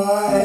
So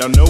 Y'all know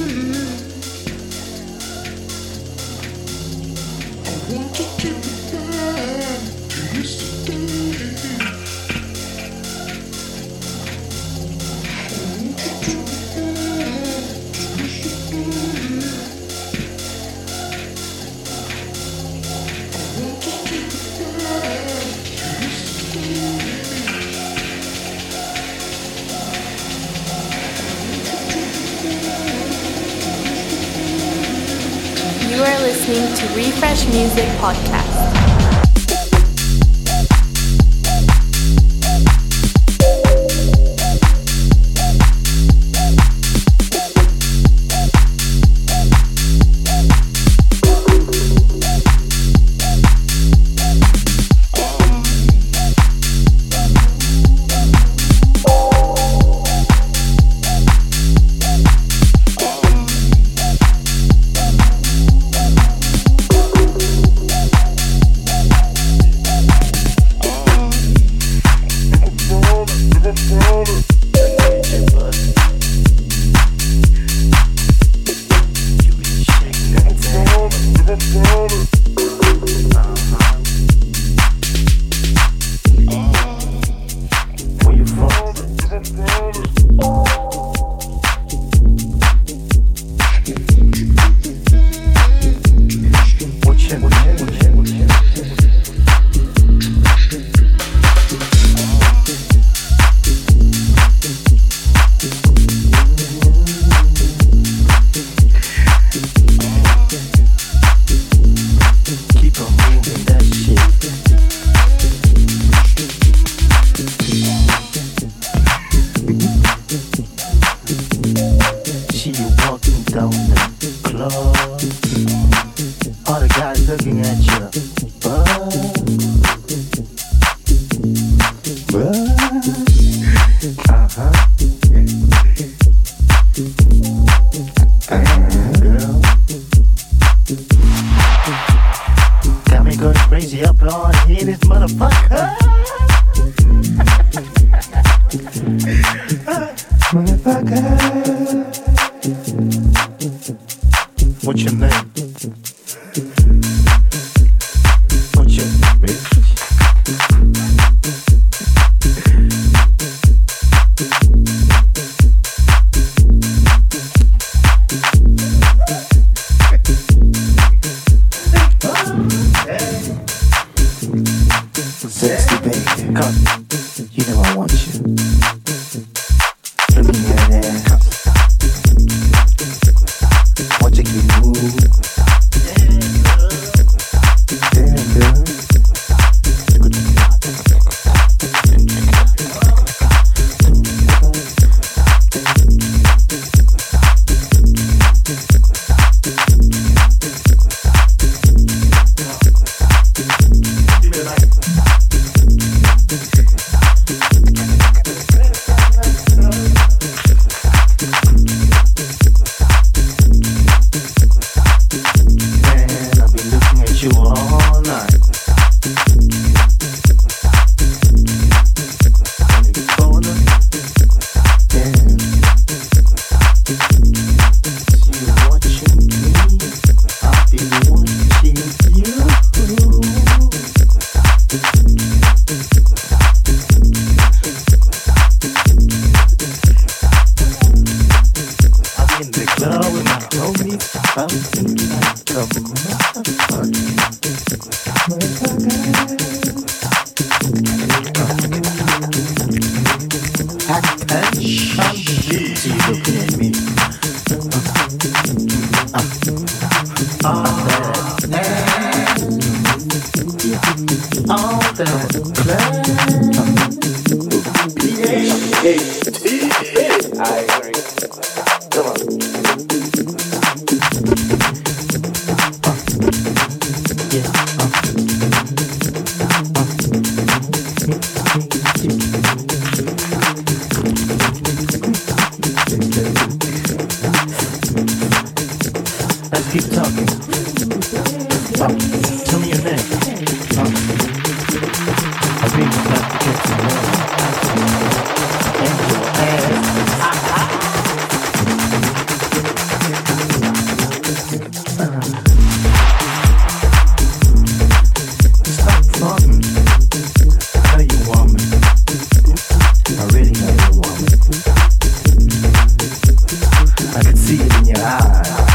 side.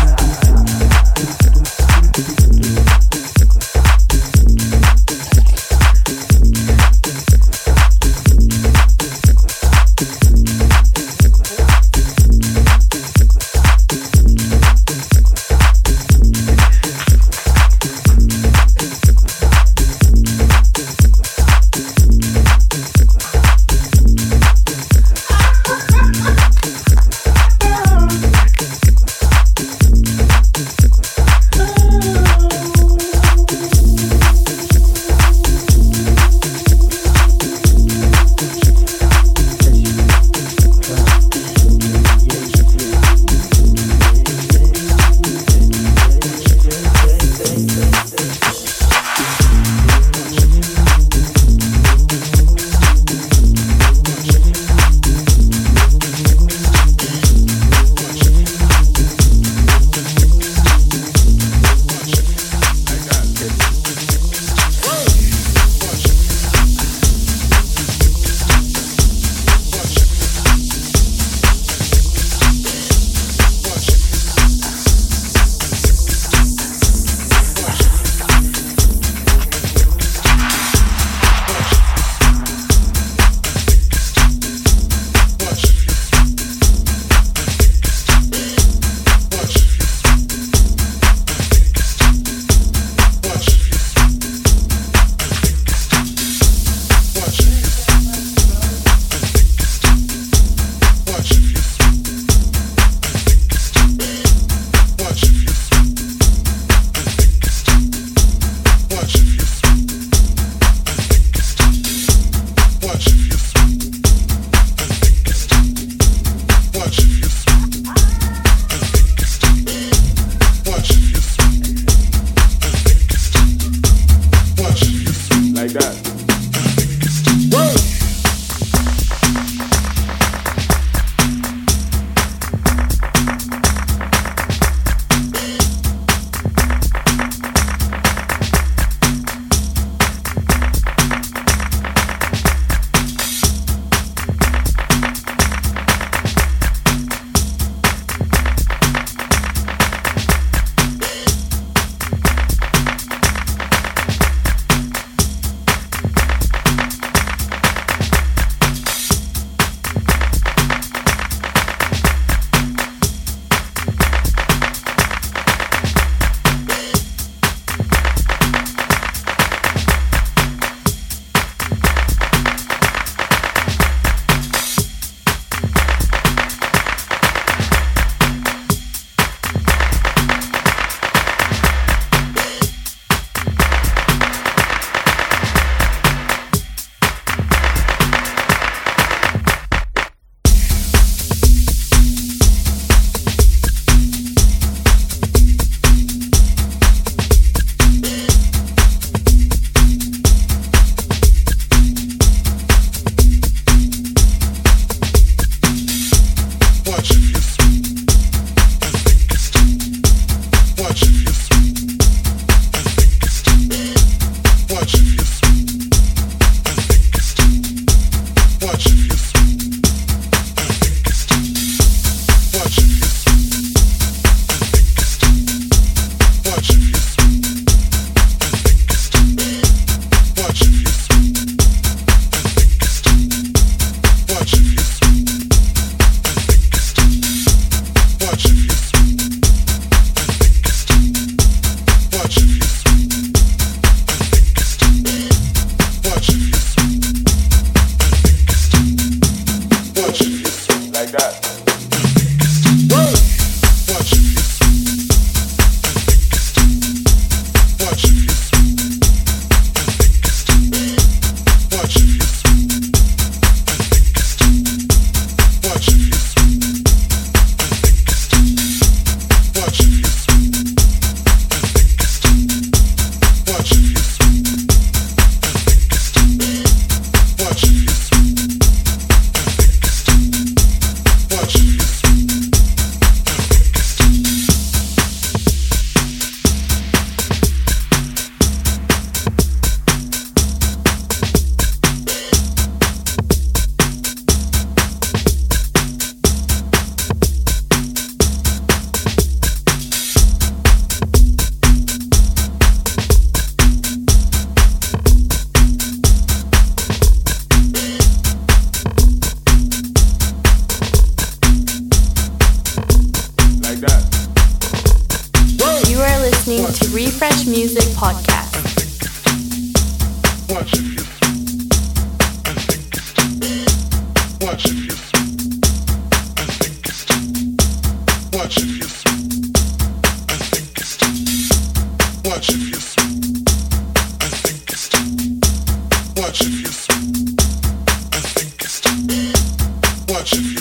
Watch if you.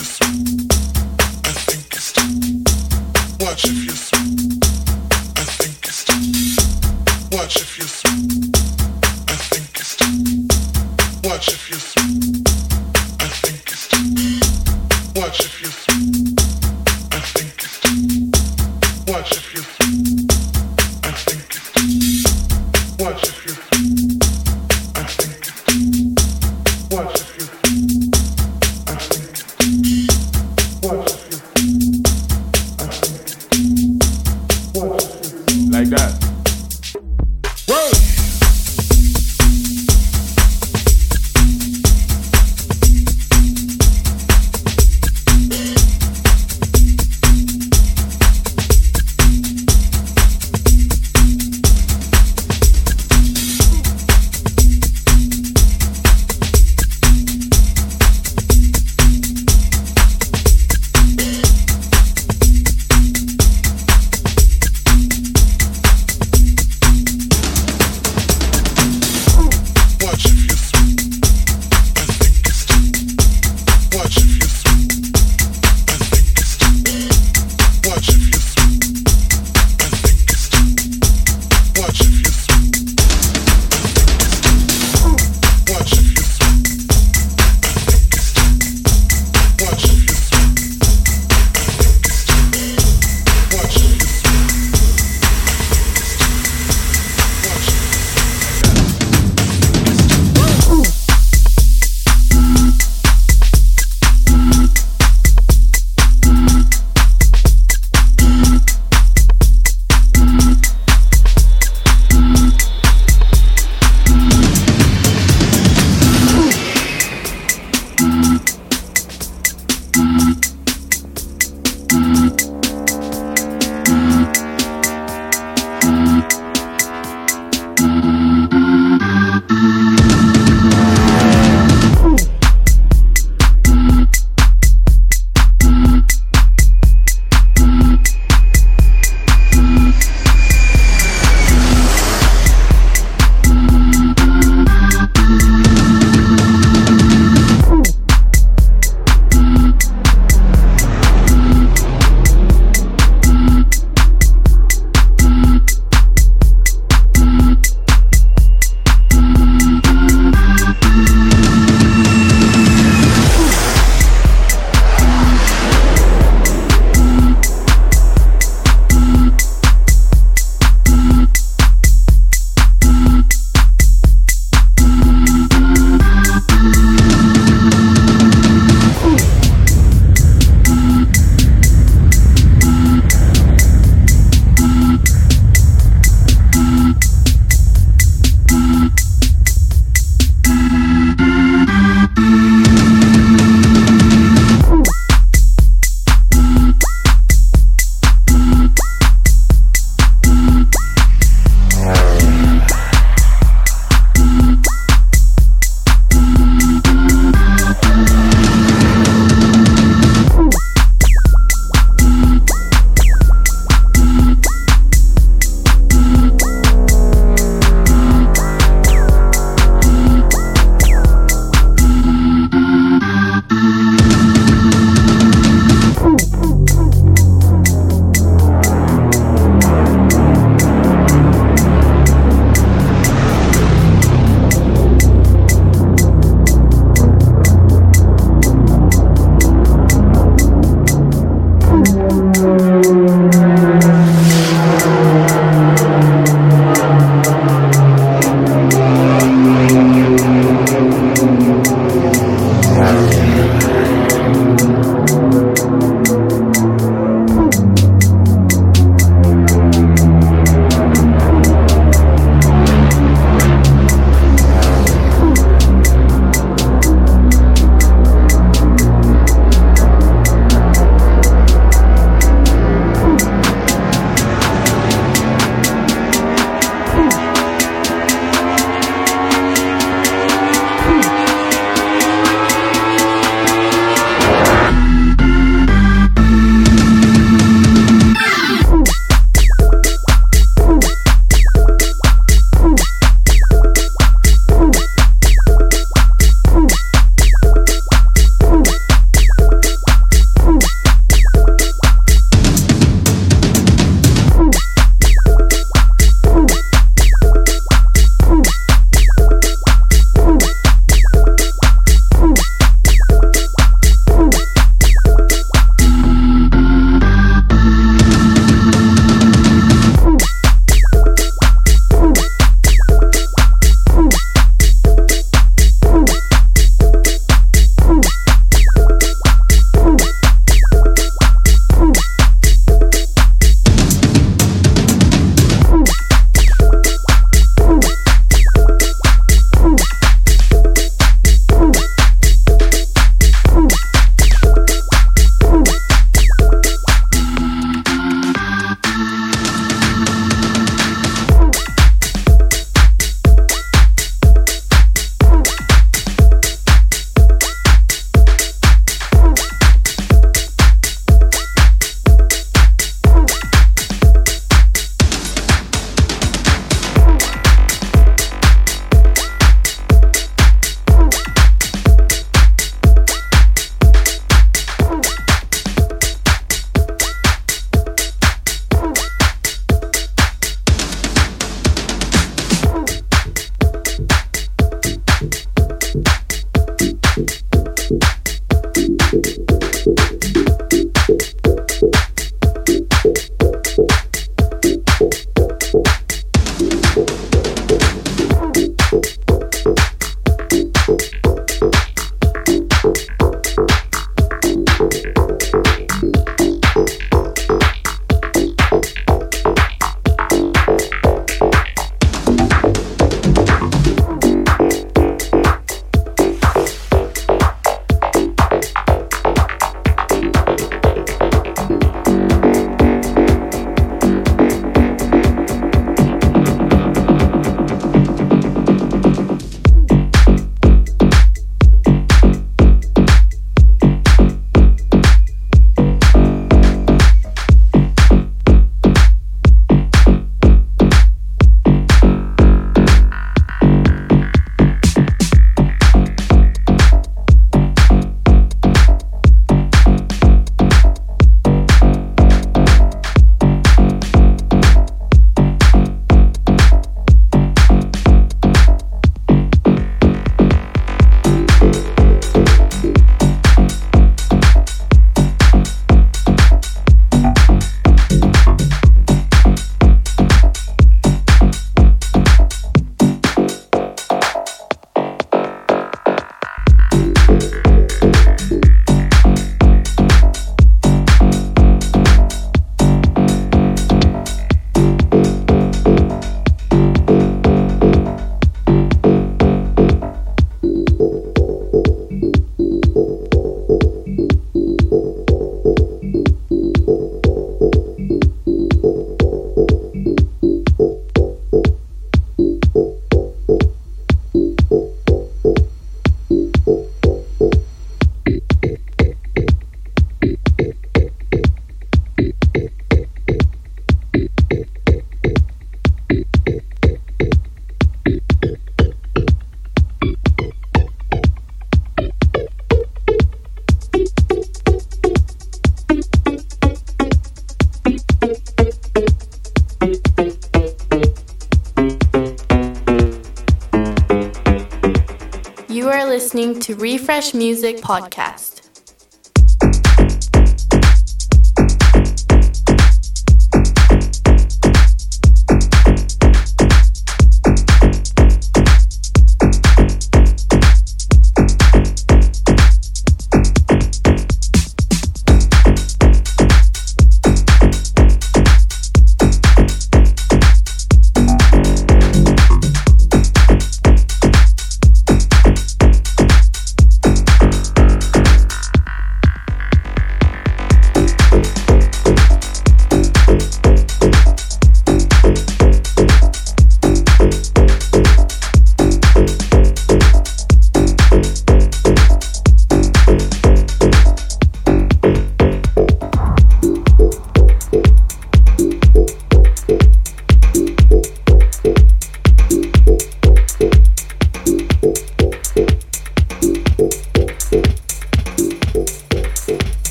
Refresh Music Podcast.